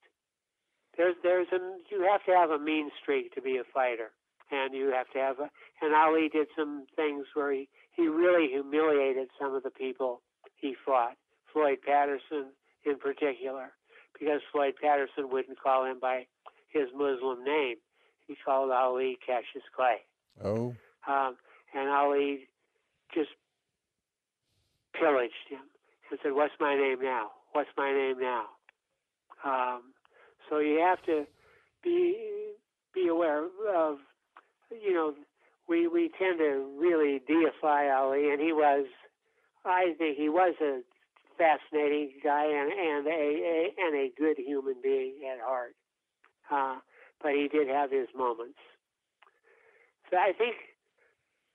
There's there's a you have to have a mean streak to be a fighter, and you have to have a. And Ali did some things where he he really humiliated some of the people he fought. Floyd Patterson in particular, because Floyd Patterson wouldn't call him by his Muslim name. He called Ali Cassius Clay. oh, Um, and Ali just pillaged him and said, What's my name now? What's my name now? Um, so you have to be be aware of you know, we we tend to really deify Ali, and he was, I think he was a fascinating guy and and a, a and a good human being at heart. Uh, but he did have his moments. So I think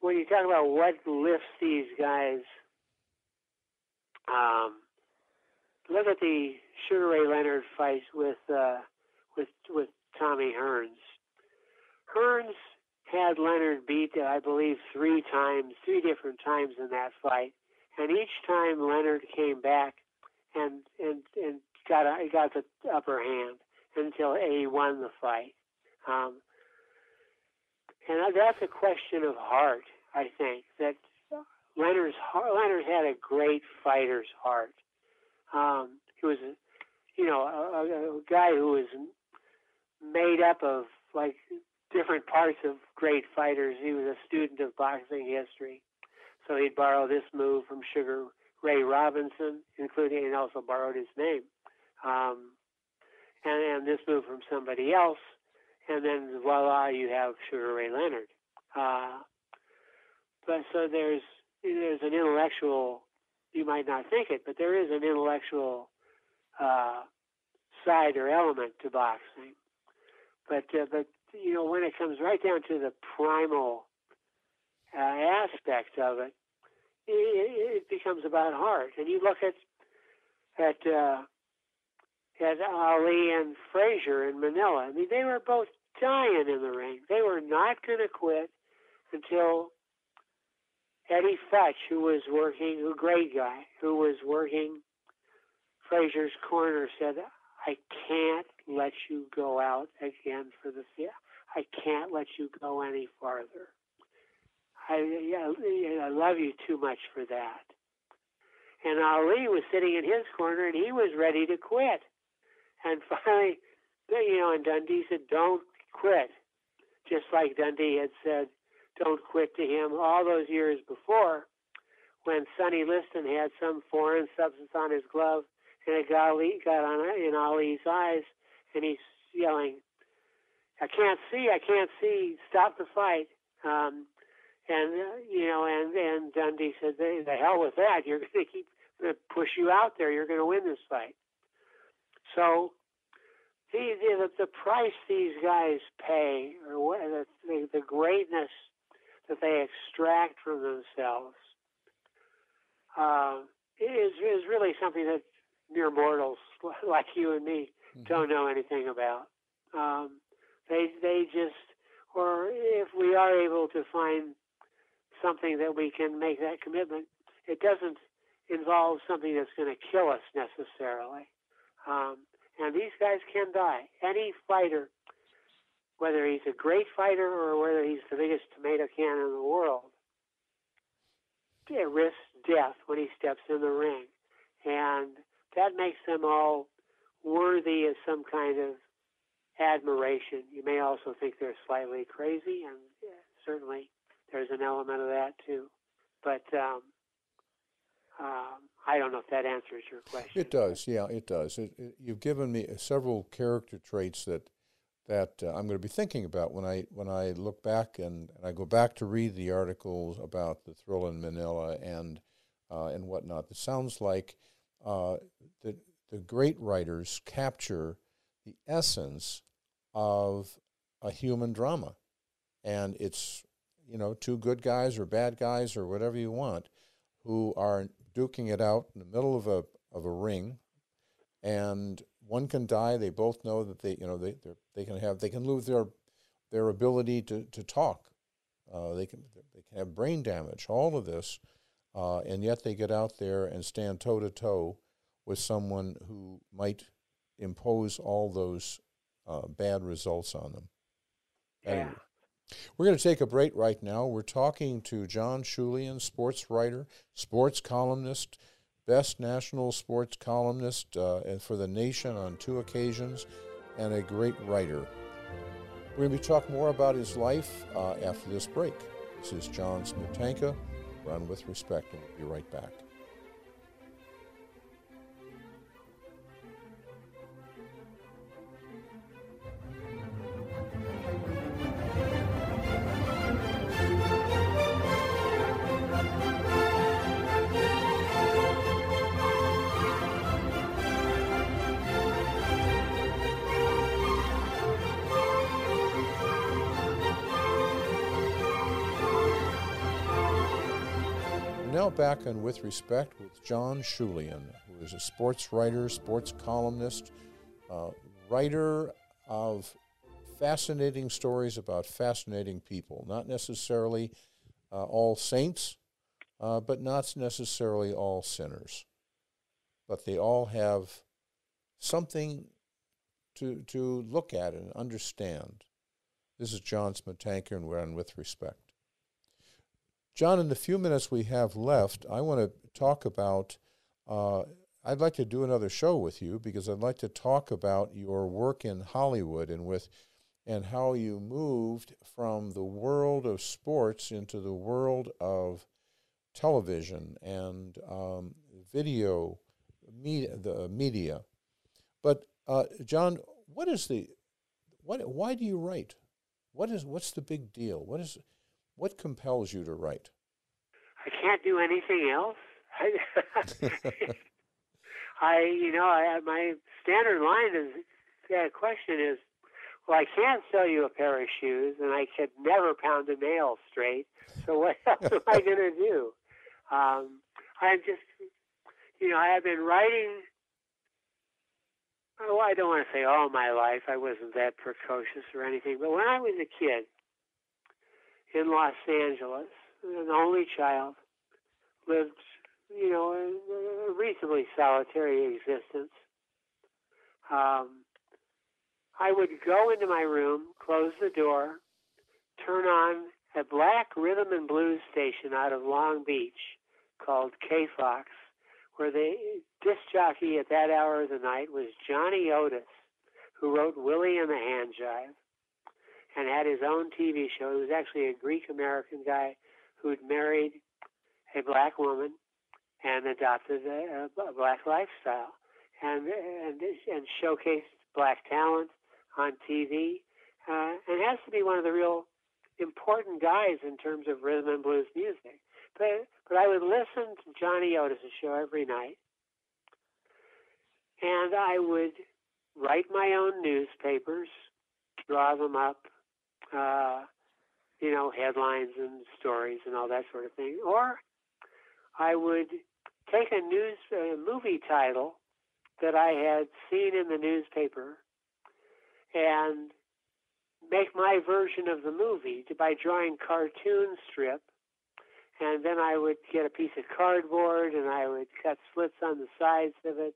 when you talk about what lifts these guys, um, look at the Sugar Ray Leonard fight with uh, with with Tommy Hearns. Hearns had Leonard beat, I believe, three times, three different times in that fight, and each time Leonard came back and and and got a, got the upper hand until A won the fight. Um, and that's a question of heart, I think. That Leonard's heart, Leonard had a great fighter's heart. Um, he was, you know, a, a guy who was made up of like different parts of great fighters. He was a student of boxing history, so he'd borrow this move from Sugar Ray Robinson, including and also borrowed his name, um, and and this move from somebody else, and then voila, you have Sugar Ray Leonard. Uh, but so there's there's an intellectual. You might not think it, but there is an intellectual uh, side or element to boxing. But uh, but you know when it comes right down to the primal uh, aspect of it, it, it becomes about heart. And you look at at uh, at Ali and Frazier in Manila. I mean, they were both dying in the ring. They were not going to quit until Eddie Futch, who was working, a great guy, who was working Frazier's corner, said, I can't let you go out again for the I can't let you go any farther. I, I love you too much for that. And Ali was sitting in his corner and he was ready to quit. And finally, you know, and Dundee said, Don't quit. Just like Dundee had said, Don't quit to him all those years before when Sonny Liston had some foreign substance on his glove and it got, got on in Ali's eyes and he's yelling, I can't see, I can't see, stop the fight. Um, and uh, you know, and and Dundee said, "The, the hell with that! You're going to keep going to push you out there. You're going to win this fight." So, the, the the price these guys pay, or the, the the greatness that they extract from themselves, uh, is is really something that mere mortals like you and me mm-hmm. don't know anything about. Um, they they just, or if we are able to find something that we can make that commitment. It doesn't involve something that's going to kill us necessarily. Um, and these guys can die. Any fighter, whether he's a great fighter or whether he's the biggest tomato can in the world, risks death when he steps in the ring. And that makes them all worthy of some kind of admiration. You may also think they're slightly crazy, and certainly there's an element of that too. But um, um, I don't know if that answers your question. It does, yeah, it does. It, it, you've given me several character traits that that uh, I'm going to be thinking about when I when I look back and, and I go back to read the articles about the thrill in Manila and uh, and whatnot. It sounds like uh, the the great writers capture the essence of a human drama, and it's you know, two good guys or bad guys or whatever you want, who are duking it out in the middle of a of a ring, and one can die. They both know that they, you know, they they can have they can lose their their ability to to talk. Uh, they can they can have brain damage. All of this, uh, and yet they get out there and stand toe to toe with someone who might impose all those uh, bad results on them. Yeah. Anyway. We're going to take a break right now. We're talking to John Schulian, sports writer, sports columnist, best national sports columnist uh, for the nation on two occasions, and a great writer. We're going to be talking more about his life uh, after this break. This is John Smetanka. Run with respect, and we'll be right back. Back on With Respect with John Schulian, who is a sports writer, sports columnist, uh, writer of fascinating stories about fascinating people. Not necessarily uh, all saints, uh, but not necessarily all sinners. But they all have something to, to look at and understand. This is John Smetanka, and we're on With Respect. John, in the few minutes we have left, I want to talk about. Uh, I'd like to do another show with you because I'd like to talk about your work in Hollywood and with and how you moved from the world of sports into the world of television and um, video media, the media. But uh, John, what is the what? Why do you write? What is what's the big deal? What is what compels you to write? I can't do anything else. I, you know, I, my standard line is, yeah, question is, well, I can't sell you a pair of shoes, and I could never pound a nail straight. So what else am I going to do? Um, I'm just, you know, I have been writing. Oh, I don't want to say all my life. I wasn't that precocious or anything, but when I was a kid, in Los Angeles, an only child, lived, you know, a, reasonably solitary existence. Um, I would go into my room, close the door, turn on a black rhythm and blues station out of Long Beach called K Fox, where the disc jockey at that hour of the night was Johnny Otis, who wrote Willie and the Hand Jive and had his own TV show. He was actually a Greek American guy who'd married a black woman and adopted a, a black lifestyle and, and and showcased black talent on TV. Uh, and has to be one of the real important guys in terms of rhythm and blues music. But but I would listen to Johnny Otis' show every night, and I would write my own newspapers, draw them up, uh, you know, headlines and stories and all that sort of thing. Or I would take a news movie title that I had seen in the newspaper and make my version of the movie by drawing cartoon strip. And then I would get a piece of cardboard and I would cut slits on the sides of it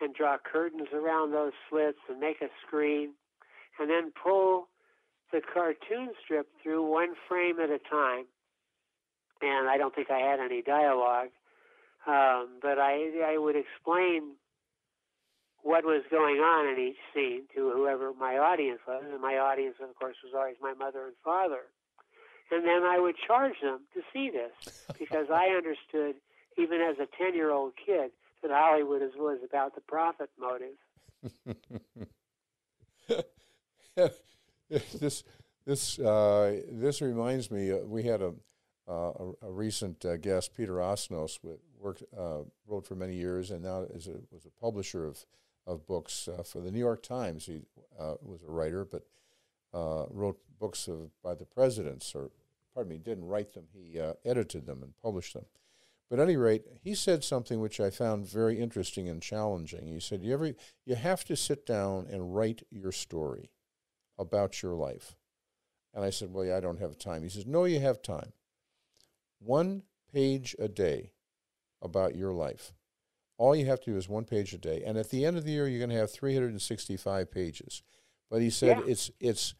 and draw curtains around those slits and make a screen and then pull the cartoon strip through one frame at a time. And I don't think I had any dialogue, um, but I, I would explain what was going on in each scene to whoever my audience was. And my audience, of course, was always my mother and father. And then I would charge them to see this because I understood, even as a 10 year old kid, that Hollywood was about the profit motive. this this uh, this reminds me. Uh, we had a uh, a, a, recent uh, guest, Peter Osnos, worked uh, wrote for many years, and now is a, was a publisher of of books for the New York Times. He was a writer, but wrote books of, by the presidents, or pardon me, didn't write them. He edited them and published them. But at any rate, he said something which I found very interesting and challenging. He said, "You ever you have to sit down and write your story." About your life. And I said, Well, yeah, I don't have time. He says, No, you have time. One page a day about your life. All you have to do is one page a day. And at the end of the year, you're going to have 365 pages. But he said yeah. it's, it's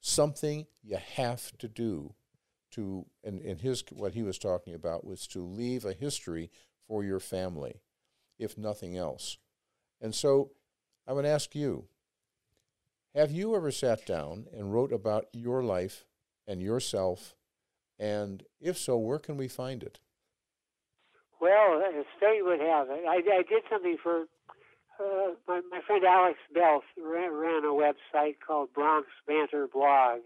something you have to do to, and, and his, what he was talking about was to leave a history for your family, if nothing else. And so I would ask you, have you ever sat down and wrote about your life and yourself? And if so, where can we find it? Well, the state would have it. I, I did something for uh, my, my friend Alex Belth ran, ran a website called Bronx Banter Blog.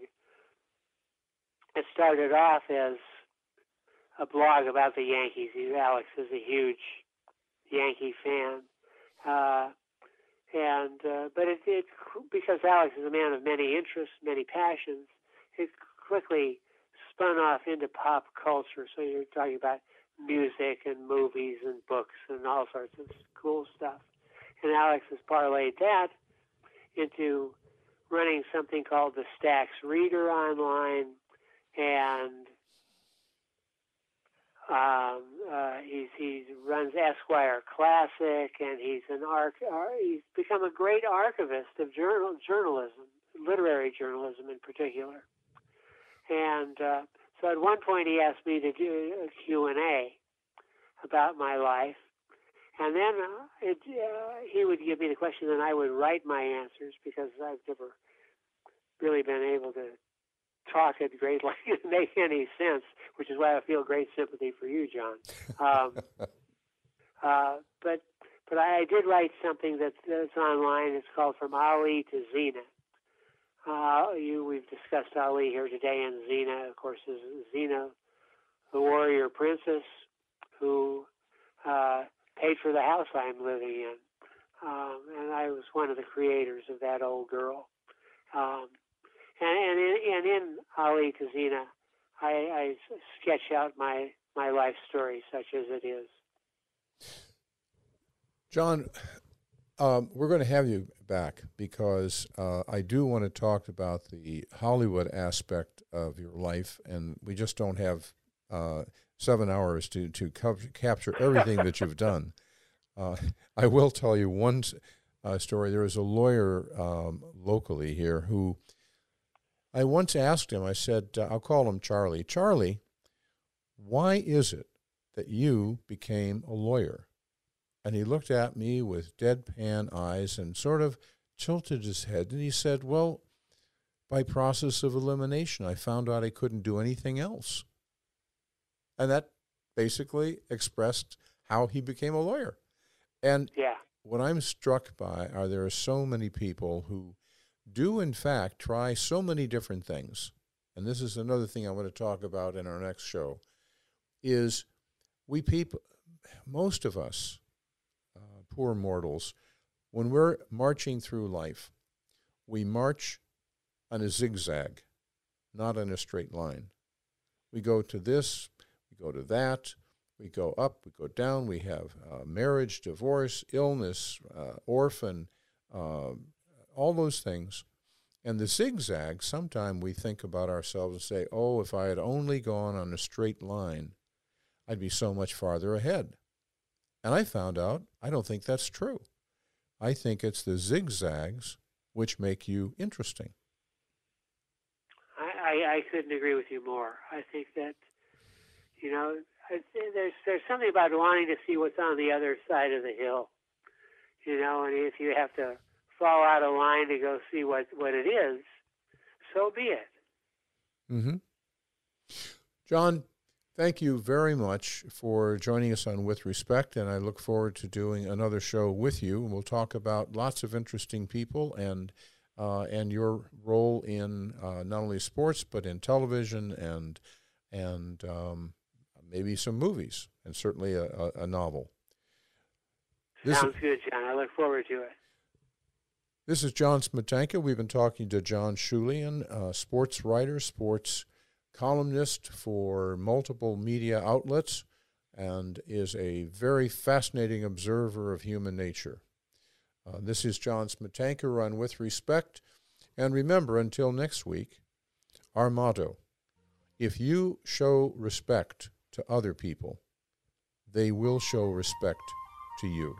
It started off as a blog about the Yankees. Alex is a huge Yankee fan. Uh, and uh, but it, it because Alex is a man of many interests, many passions, it quickly spun off into pop culture. So you're talking about music and movies and books and all sorts of cool stuff. And Alex has parlayed that into running something called the Stacks Reader online, and um, uh, he's he runs Esquire Classic, and he's an arch. Uh, he's become a great archivist of journal journalism, literary journalism in particular. And uh, so at one point he asked me to do a Q and A about my life, and then uh, it, uh, he would give me the question, and I would write my answers because I've never really been able to talk at great length make any sense, which is why I feel great sympathy for you, John. Um, uh, but but I did write something that's, that's online. It's called From Ali to Xena. Uh, you, we've discussed Ali here today, and Xena, of course, is Xena, the warrior princess who uh, paid for the house I'm living in. Um, and I was one of the creators of that old girl. Um, and, and, in, and in Ali Xena, I, I sketch out my, my life story such as it is. John, um, we're going to have you back because uh, I do want to talk about the Hollywood aspect of your life, and we just don't have uh, seven hours to to capture everything that you've done. Uh, I will tell you one uh, story. There was a lawyer um, locally here who I once asked him. I said, uh, "I'll call him Charlie. Charlie, why is it that you became a lawyer?" And he looked at me with deadpan eyes and sort of tilted his head, and he said, "Well." By process of elimination, I found out I couldn't do anything else. And that basically expressed how he became a lawyer. And yeah. what I'm struck by are there are so many people who do, in fact, try so many different things. And this is another thing I want to talk about in our next show is we people, most of us, uh, poor mortals, when we're marching through life, we march on a zigzag, not in a straight line. We go to this, we go to that, we go up, we go down, we have uh, marriage, divorce, illness, uh, orphan, uh, all those things. And the zigzag, sometimes we think about ourselves and say, oh, if I had only gone on a straight line, I'd be so much farther ahead. And I found out I don't think that's true. I think it's the zigzags which make you interesting. I, I, I couldn't agree with you more. I think that you know, there's there's something about wanting to see what's on the other side of the hill. You know, and if you have to fall out of line to go see what what it is, so be it. Mm-hmm. John, thank you very much for joining us on With Respect, and I look forward to doing another show with you. We'll talk about lots of interesting people and uh, and your role in uh, not only sports but in television and and um, maybe some movies, and certainly a, a, a novel. This Sounds good, John. I look forward to it. This is John Smetanka. We've been talking to John Schulian, a sports writer, sports columnist for multiple media outlets, and is a very fascinating observer of human nature. Uh, this is John Smetanka run with respect. And remember, until next week, our motto if you show respect to other people, they will show respect to you.